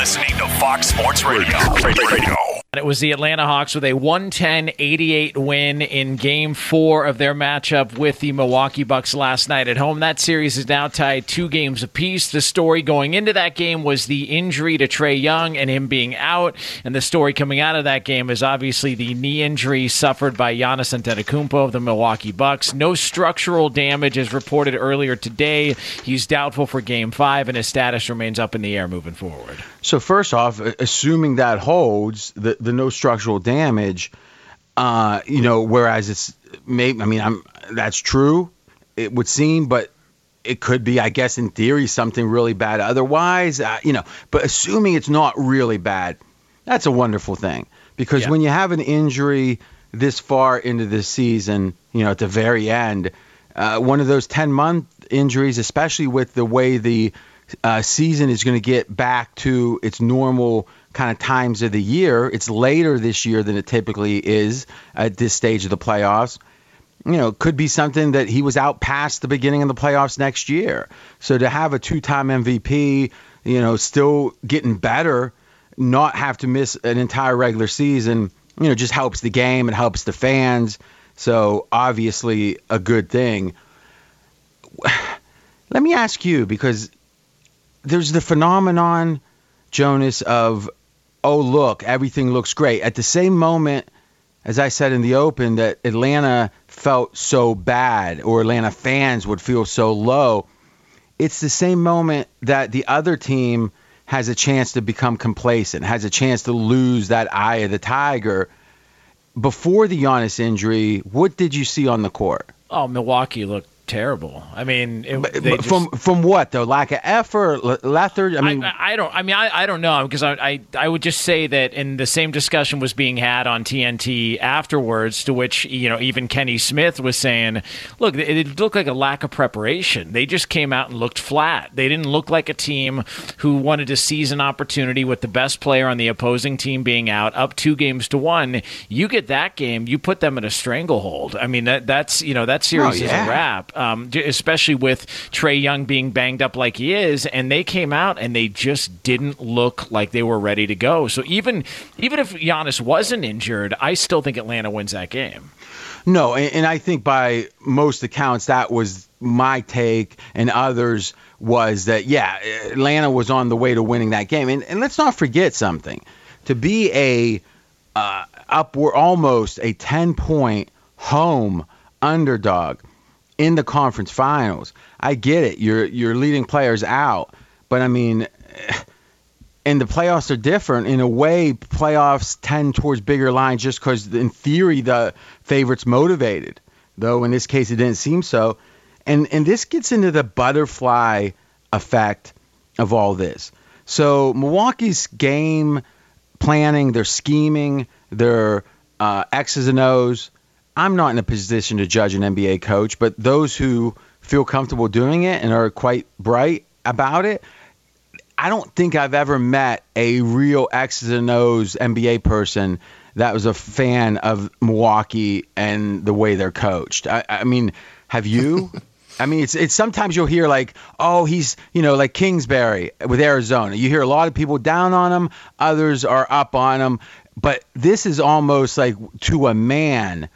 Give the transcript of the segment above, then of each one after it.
listening to Fox Sports Radio. Radio. It was the Atlanta Hawks with a 110 88 win in game four of their matchup with the Milwaukee Bucks last night at home. That series is now tied two games apiece. The story going into that game was the injury to Trae Young and him being out. And the story coming out of that game is obviously the knee injury suffered by Giannis Antetokounmpo of the Milwaukee Bucks. No structural damage is reported earlier today. He's doubtful for game five, and his status remains up in the air moving forward. So, first off, assuming that holds, the the no structural damage, uh, you know, whereas it's maybe I mean I'm that's true, it would seem, but it could be, I guess, in theory, something really bad. Otherwise, uh, you know, but assuming it's not really bad, that's a wonderful thing because yeah. when you have an injury this far into the season, you know, at the very end, uh, one of those 10 month injuries, especially with the way the uh, season is going to get back to its normal kind of times of the year. It's later this year than it typically is at this stage of the playoffs. You know, could be something that he was out past the beginning of the playoffs next year. So to have a two-time MVP, you know, still getting better, not have to miss an entire regular season, you know, just helps the game. and helps the fans. So obviously a good thing. Let me ask you because there's the phenomenon, Jonas, of oh, look, everything looks great. At the same moment, as I said in the open, that Atlanta felt so bad or Atlanta fans would feel so low, it's the same moment that the other team has a chance to become complacent, has a chance to lose that eye of the tiger. Before the Giannis injury, what did you see on the court? Oh, Milwaukee looked terrible. I mean, it, but, just, from from what though? Lack of effort, lethargy. I mean, I, I, don't. I mean, I, I don't know because I, I I would just say that in the same discussion was being had on TNT afterwards, to which you know even Kenny Smith was saying, look, it, it looked like a lack of preparation. They just came out and looked flat. They didn't look like a team who wanted to seize an opportunity with the best player on the opposing team being out, up two games to one. You get that game, you put them in a stranglehold. I mean, that that's you know that oh, series oh, yeah. is a wrap um, especially with Trae Young being banged up like he is. And they came out and they just didn't look like they were ready to go. So even even if Giannis wasn't injured, I still think Atlanta wins that game. No, and, and I think by most accounts that was my take and others was that yeah, Atlanta was on the way to winning that game. And, and let's not forget something. To be a uh, upward almost a 10 point home underdog in the conference finals. I get it. You're you're leading players out, but I mean, and the playoffs are different in a way. Playoffs tend towards bigger lines just because, in theory, the favorites motivated. Though in this case, it didn't seem so. And and this gets into the butterfly effect of all this. So Milwaukee's game planning, their scheming, their uh, X's and O's I'm not in a position to judge an NBA coach, but those who feel comfortable doing it and are quite bright about it, I don't think I've ever met a real X's and O's NBA person that was a fan of Milwaukee and the way they're coached. I, I mean, have you? I mean, it's it's sometimes you'll hear like, oh, he's you know like Kingsbury with Arizona. You hear a lot of people down on him, others are up on him, but this is almost like to a man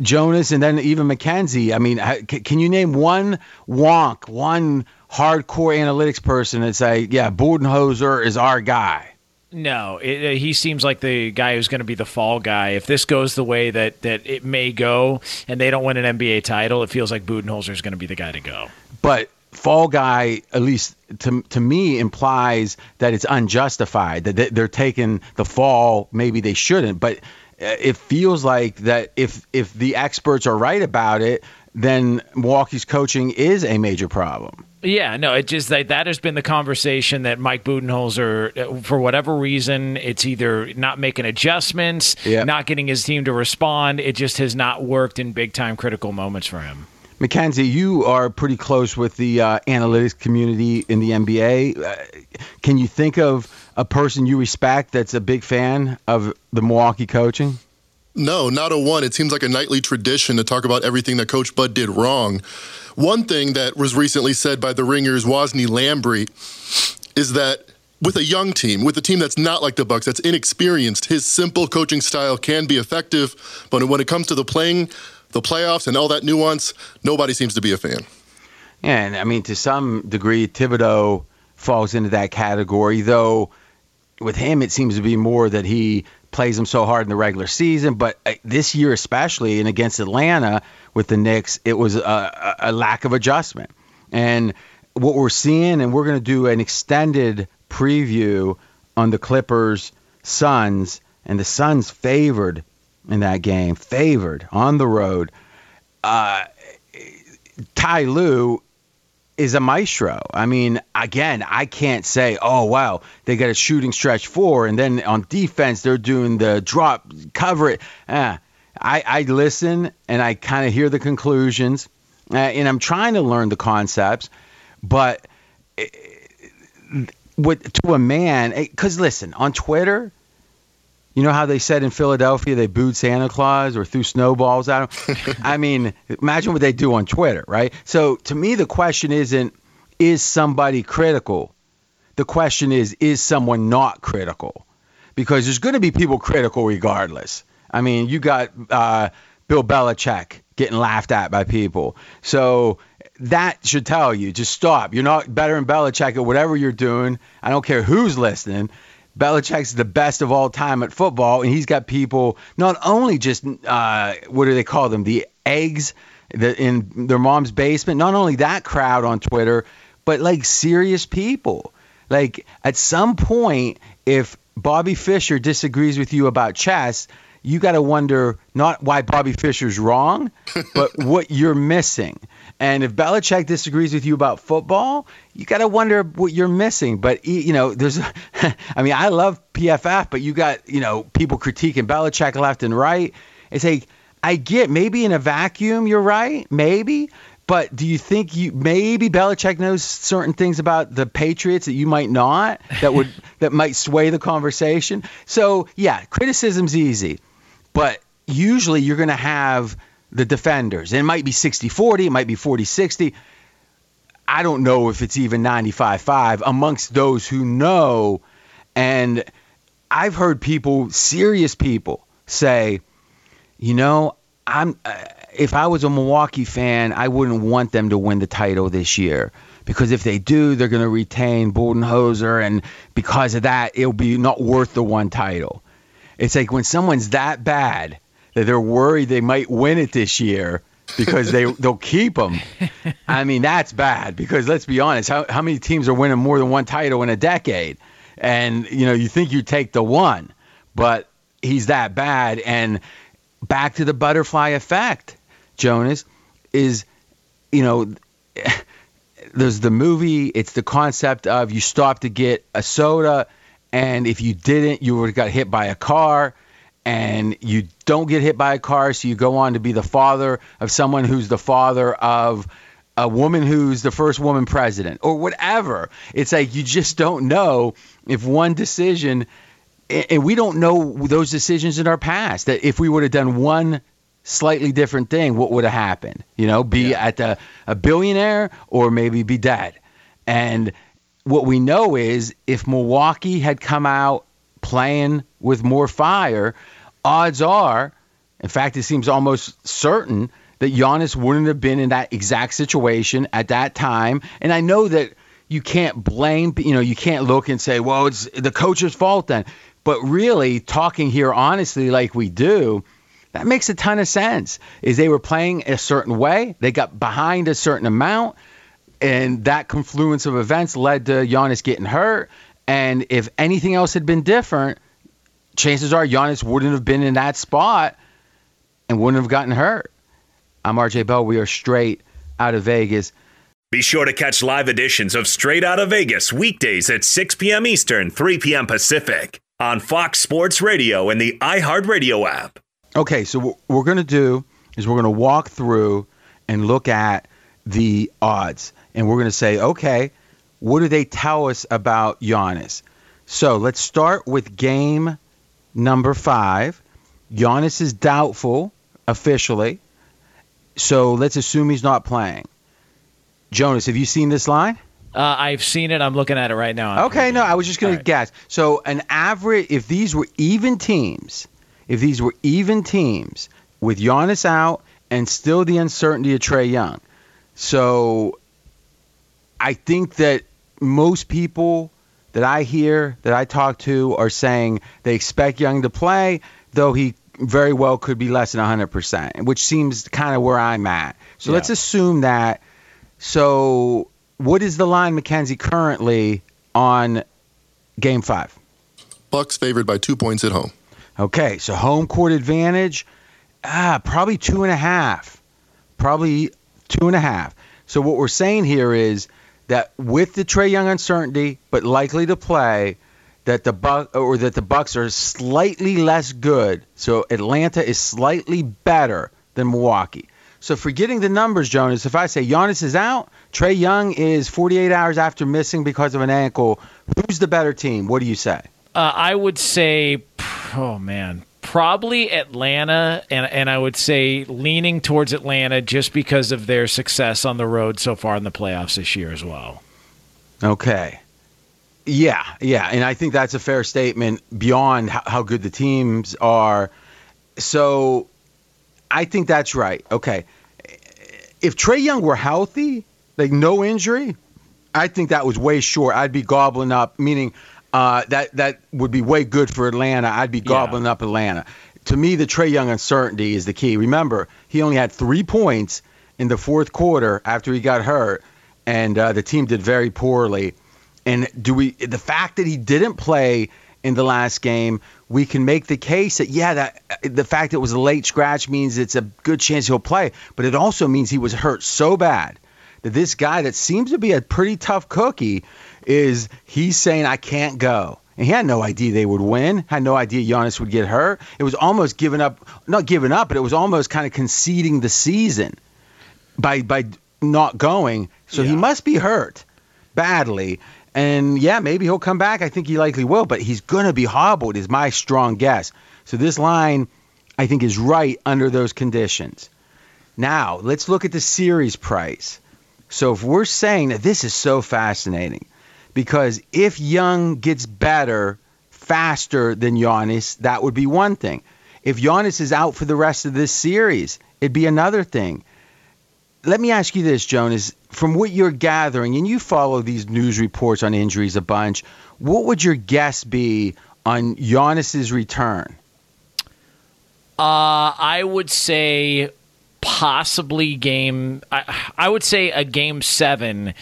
Jonas and then even McKenzie. I mean, can you name one wonk, one hardcore analytics person that say, yeah, Budenholzer is our guy? No, it, uh, he seems like the guy who's going to be the fall guy. If this goes the way that, that it may go and they don't win an NBA title, it feels like Budenholzer is going to be the guy to go. But fall guy, at least to, to me, implies that it's unjustified, that they're taking the fall. Maybe they shouldn't. But it feels like that if if the experts are right about it, then Milwaukee's coaching is a major problem. Yeah, no, it just that that has been the conversation that Mike Budenholzer, uh, for whatever reason, it's either not making adjustments, yep. not getting his team to respond. It just has not worked in big time critical moments for him. Mackenzie, you are pretty close with the uh, analytics community in the NBA. Uh, can you think of a person you respect that's a big fan of the Milwaukee coaching? No, not a one. It seems like a nightly tradition to talk about everything that Coach Bud did wrong. One thing that was recently said by the Ringers, Wosny Lambre, is that with a young team, with a team that's not like the Bucks, that's inexperienced, his simple coaching style can be effective. But when it comes to the playing, the playoffs, and all that nuance, nobody seems to be a fan. And I mean, to some degree, Thibodeau falls into that category, though. With him, it seems to be more that he plays them so hard in the regular season, but uh, this year especially, and against Atlanta with the Knicks, it was a, a lack of adjustment. And what we're seeing, and we're going to do an extended preview on the Clippers Suns, and the Suns favored in that game, favored on the road. Uh, Ty Lue is a maestro. I mean, again, I can't say, oh wow, they got a shooting stretch four, and then on defense they're doing the drop, cover it. Eh, I, I listen and I kind of hear the conclusions, uh, and I'm trying to learn the concepts, but with to a man, because listen, on Twitter, you know how they said in Philadelphia they booed Santa Claus or threw snowballs at him? I mean, imagine what they do on Twitter, right? So to me, the question isn't, is somebody critical? The question is, is someone not critical? Because there's going to be people critical regardless. I mean, you got uh, Bill Belichick getting laughed at by people. So that should tell you just stop. You're not better than Belichick at whatever you're doing. I don't care who's listening. Belichick's the best of all time at football, and he's got people not only just uh, what do they call them, the eggs the, in their mom's basement. Not only that crowd on Twitter, but like serious people. Like at some point, if Bobby Fischer disagrees with you about chess, you got to wonder not why Bobby Fischer's wrong, but what you're missing. And if Belichick disagrees with you about football, you got to wonder what you're missing. But you know, there's, I mean, I love PFF, but you got you know people critiquing Belichick left and right. It's like I get maybe in a vacuum you're right, maybe. But do you think you maybe Belichick knows certain things about the Patriots that you might not that would that might sway the conversation? So yeah, criticism's easy, but usually you're going to have the defenders. It might be 60 40, it might be 40 60. I don't know if it's even 95 5 amongst those who know. And I've heard people, serious people, say, you know, I'm. Uh, if I was a Milwaukee fan, I wouldn't want them to win the title this year because if they do, they're going to retain Budenholzer, and because of that, it'll be not worth the one title. It's like when someone's that bad that they're worried they might win it this year because they they'll keep them. I mean, that's bad because let's be honest, how how many teams are winning more than one title in a decade? And you know, you think you take the one, but he's that bad. And back to the butterfly effect, Jonas is, you know. There's the movie. It's the concept of you stop to get a soda, and if you didn't, you would have got hit by a car and you don't get hit by a car, so you go on to be the father of someone who's the father of a woman who's the first woman president or whatever. It's like you just don't know if one decision, and we don't know those decisions in our past, that if we would have done one slightly different thing, what would have happened? You know, be yeah. at the, a billionaire or maybe be dead. And what we know is if Milwaukee had come out playing with more fire, odds are, in fact, it seems almost certain that Giannis wouldn't have been in that exact situation at that time. And I know that you can't blame, you know, you can't look and say, well, it's the coach's fault then. But really, talking here honestly, like we do, that makes a ton of sense. Is they were playing a certain way, they got behind a certain amount, and that confluence of events led to Giannis getting hurt. And if anything else had been different, chances are Giannis wouldn't have been in that spot and wouldn't have gotten hurt. I'm RJ Bell. We are straight out of Vegas. Be sure to catch live editions of Straight Outta Vegas weekdays at 6 p.m. Eastern, 3 p.m. Pacific on Fox Sports Radio and the iHeartRadio app. Okay, so what we're going to do is we're going to walk through and look at the odds. And we're going to say, okay, what do they tell us about Giannis? So let's start with game number five. Giannis is doubtful officially. So let's assume he's not playing. Jonas, have you seen this line? Uh, I've seen it. I'm looking at it right now. Okay, no, I was just going All to guess. So an average, if these were even teams, if these were even teams with Giannis out and still the uncertainty of Trae Young, so I think that most people that I hear that I talk to are saying they expect Young to play, though he very well could be less than 100%, which seems kind of where I'm at. So Yeah. let's assume that. So what is the line, McKenzie, currently on game five? Bucks favored by two points at home. Okay, so home court advantage, ah, probably two and a half, probably two and a half. So what we're saying here is that with the Trae Young uncertainty, but likely to play, that the Buck or that the Bucks are slightly less good. So Atlanta is slightly better than Milwaukee. So forgetting the numbers, Jonas, if I say Giannis is out, Trae Young is 48 hours after missing because of an ankle, who's the better team? What do you say? Uh, I would say, oh man, probably Atlanta, and and I would say leaning towards Atlanta just because of their success on the road so far in the playoffs this year as well. Okay. Yeah, yeah, and I think that's a fair statement beyond how, how good the teams are. So, I think that's right. Okay, if Trae Young were healthy, like no injury, I think that was way short. I'd be gobbling up, meaning uh, that that would be way good for Atlanta. I'd be gobbling up Atlanta. To me, the Trae Young uncertainty is the key. Remember, he only had three points in the fourth quarter after he got hurt, and uh, the team did very poorly. And do we the fact that he didn't play in the last game, we can make the case that yeah, that the fact it was a late scratch means it's a good chance he'll play, but it also means he was hurt so bad that this guy that seems to be a pretty tough cookie is he's saying I can't go. And he had no idea they would win. Had no idea Giannis would get hurt. It was almost giving up, not giving up, but it was almost kind of conceding the season by by not going. So he must be hurt badly. And yeah, maybe he'll come back. I think he likely will, but he's going to be hobbled, is my strong guess. So this line, I think, is right under those conditions. Now, let's look at the series price. So if we're saying that this is so fascinating, because if Young gets better faster than Giannis, that would be one thing. If Giannis is out for the rest of this series, it'd be another thing. Let me ask you this, Jonas. From what you're gathering, and you follow these news reports on injuries a bunch, what would your guess be on Giannis's return? Uh, I would say possibly game. I, I would say a game seven,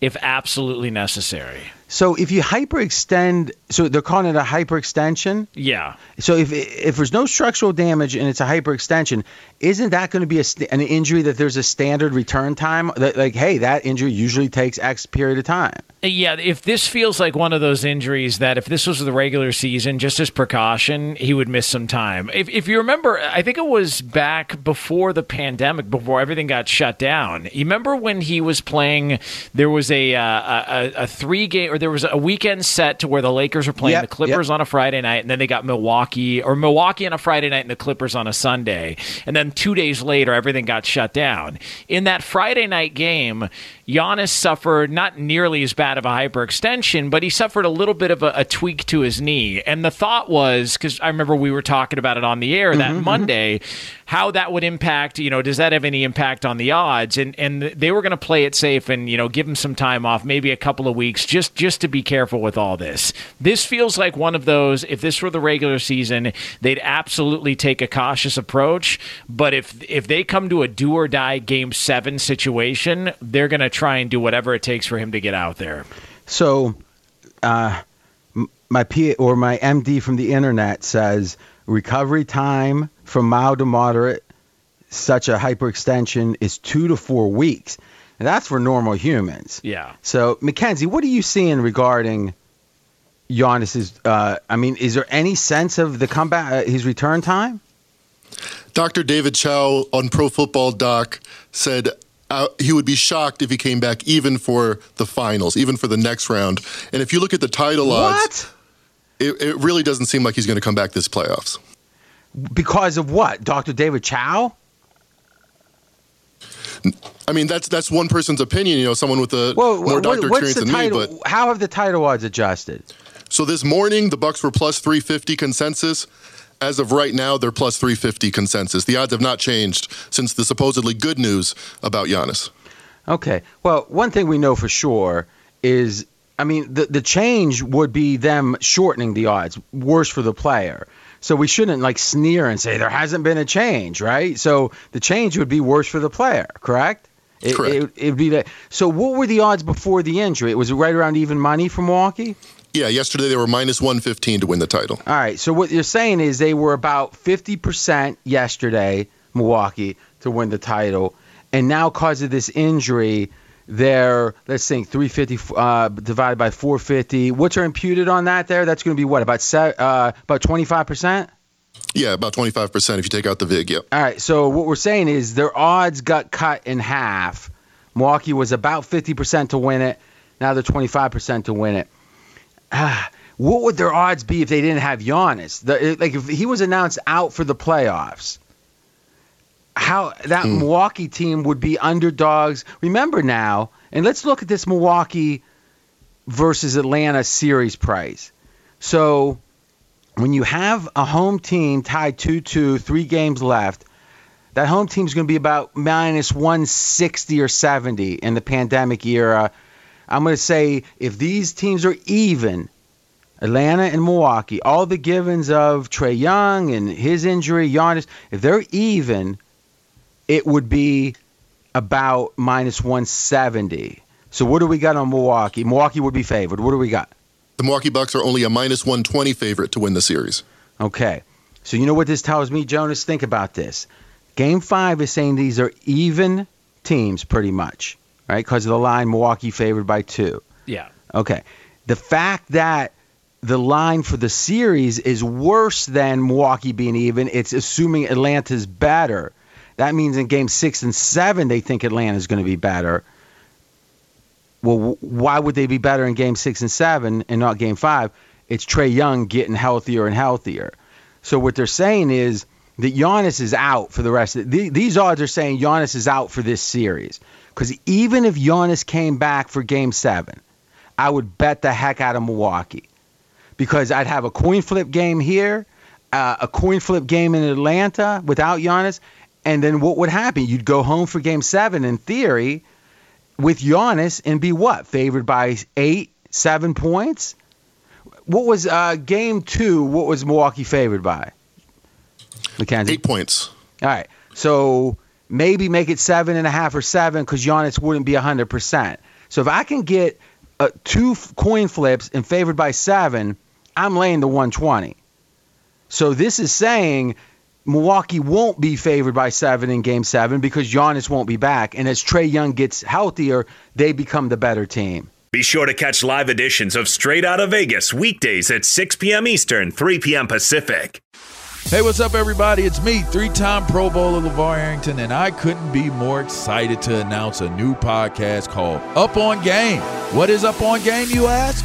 if absolutely necessary. So if you hyperextend, so they're calling it a hyperextension. Yeah. So if if there's no structural damage and it's a hyperextension, isn't that going to be a, an injury that there's a standard return time? That, like, hey, that injury usually takes X period of time. Yeah, if this feels like one of those injuries that if this was the regular season, just as precaution, he would miss some time. If, if you remember, I think it was back before the pandemic, before everything got shut down. You remember when he was playing? There was a uh, a, a three game, or there was a weekend set to where the Lakers were playing Yep, the Clippers on a Friday night, and then they got Milwaukee, or Milwaukee on a Friday night, and the Clippers on a Sunday, and then two days later, everything got shut down. In that Friday night game, Giannis suffered not nearly as bad of a hyperextension, but he suffered a little bit of a, a tweak to his knee. And the thought was, because I remember we were talking about it on the air that mm-hmm, mm-hmm. Monday, how that would impact, you know, does that have any impact on the odds? And and they were going to play it safe and, you know, give him some time off, maybe a couple of weeks, just just to be careful with all this. This feels like one of those, if this were the regular season, they'd absolutely take a cautious approach. But if if they come to a do or die game seven situation, they're going to try and do whatever it takes for him to get out there. So, uh, my P or my MD from the internet says recovery time from mild to moderate, such a hyperextension is two to four weeks. And that's for normal humans. Yeah. So, Mackenzie, what are you seeing regarding Giannis's? Uh, I mean, is there any sense of the comeback, uh, his return time? Dr. David Chao on Pro Football Doc said uh, he would be shocked if he came back even for the finals, even for the next round. And if you look at the title odds, it, it really doesn't seem like he's going to come back this playoffs. Because of what? Dr. David Chao? I mean, that's that's one person's opinion. You know, someone with a Well, more what- doctor what's experience than title? me. But How have the title odds adjusted? so this morning, the Bucks were plus 350 consensus. As of right now, they're plus 350 consensus. The odds have not changed since the supposedly good news about Giannis. Okay. Well, one thing we know for sure is, I mean, the the change would be them shortening the odds, worse for the player. So we shouldn't like sneer and say there hasn't been a change, right? So the change would be worse for the player, correct? It, Correct. It, it'd be that. So what were the odds before the injury? It was right around even money for Milwaukee. Yeah, yesterday they were minus 115 to win the title. All right. So what you're saying is they were about 50% yesterday, Milwaukee, to win the title, and now because of this injury, they're let's think 350 uh, divided by 450. What's are imputed on that? There, that's going to be what about se- uh, about 25%. Yeah, about 25% if you take out the VIG. Yep. All right. So what we're saying is their odds got cut in half. Milwaukee was about 50% to win it. Now they're 25% to win it. Ah, what would their odds be if they didn't have Giannis? The, like if he was announced out for the playoffs, how that hmm. Milwaukee team would be underdogs. Remember now, and let's look at this Milwaukee versus Atlanta series price. So when you have a home team tied 2-2, three games left, that home team is going to be about minus 160 or 70 in the pandemic era. I'm going to say if these teams are even, Atlanta and Milwaukee, all the givens of Trae Young and his injury, Giannis, if they're even, it would be about minus 170. So what do we got on Milwaukee? Milwaukee would be favored. What do we got? The Milwaukee Bucks are only a minus 120 favorite to win the series. Okay. So you know what this tells me, Jonas? Think about this. Game five is saying these are even teams, pretty much, right? Because of the line, Milwaukee favored by two. Yeah. Okay. The fact that the line for the series is worse than Milwaukee being even, it's assuming Atlanta's better. That means in game six and seven, they think Atlanta is going to be better. Well, why would they be better in game six and seven and not game five? It's Trae Young getting healthier and healthier. So what they're saying is that Giannis is out for the rest of the, these odds are saying Giannis is out for this series. Because even if Giannis came back for game seven, I would bet the heck out of Milwaukee. Because I'd have a coin flip game here, uh, a coin flip game in Atlanta without Giannis, and then what would happen? You'd go home for game seven in theory with Giannis and be what? Favored by eight, seven points? What was uh, game two? What was Milwaukee favored by? Mackenzie? Eight points. All right. So maybe make it seven and a half or seven because Giannis wouldn't be 100%. So if I can get uh, two f- coin flips and favored by seven, I'm laying the 120. So this is saying Milwaukee won't be favored by seven in game seven because Giannis won't be back. And as Trae Young gets healthier, they become the better team. Be sure to catch live editions of Straight Outta Vegas weekdays at 6 p.m. Eastern, 3 p.m. Pacific. Hey, what's up, everybody? It's me, three time Pro Bowler LeVar Arrington, and I couldn't be more excited to announce a new podcast called Up on Game. What is Up on Game, you ask?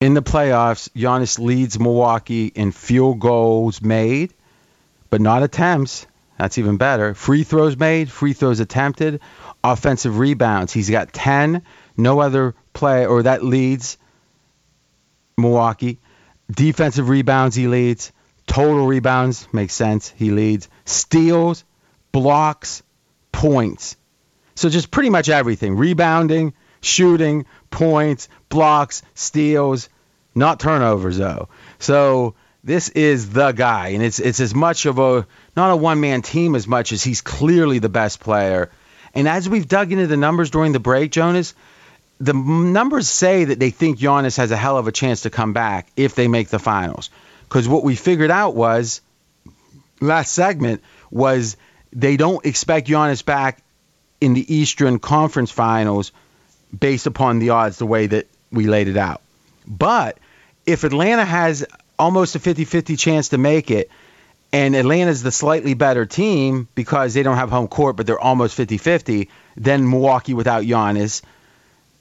In the playoffs, Giannis leads Milwaukee in field goals made, but not attempts. That's even better. Free throws made, free throws attempted, offensive rebounds. He's got 10. No other play, or that leads Milwaukee. Defensive rebounds, he leads. Total rebounds, makes sense. He leads. Steals, blocks, points. So just pretty much everything. Rebounding, shooting, points, blocks, steals, not turnovers though. So this is the guy, and it's it's as much of a not a one man team as much as he's clearly the best player. And as we've dug into the numbers during the break, Jonas, the numbers say that they think Giannis has a hell of a chance to come back if they make the finals. Because what we figured out was last segment was they don't expect Giannis back in the Eastern Conference Finals based upon the odds the way that we laid it out. But if Atlanta has almost a 50-50 chance to make it and Atlanta's the slightly better team because they don't have home court but they're almost 50-50 then Milwaukee without Giannis,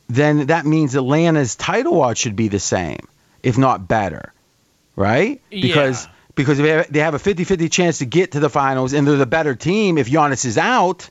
then that means Atlanta's title odds should be the same, if not better. Right? Because Yeah. because they have- they have a 50-50 chance to get to the finals and they're the better team if Giannis is out.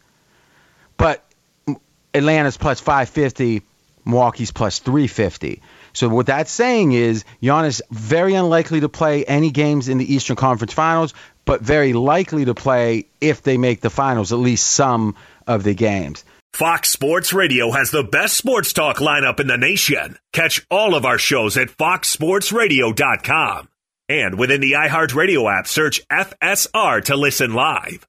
Atlanta's plus 550, Milwaukee's plus 350. So what that's saying is Giannis very unlikely to play any games in the Eastern Conference Finals, but very likely to play if they make the finals, at least some of the games. Fox Sports Radio has the best sports talk lineup in the nation. Catch all of our shows at foxsportsradio.com. And within the iHeartRadio app, search FSR to listen live.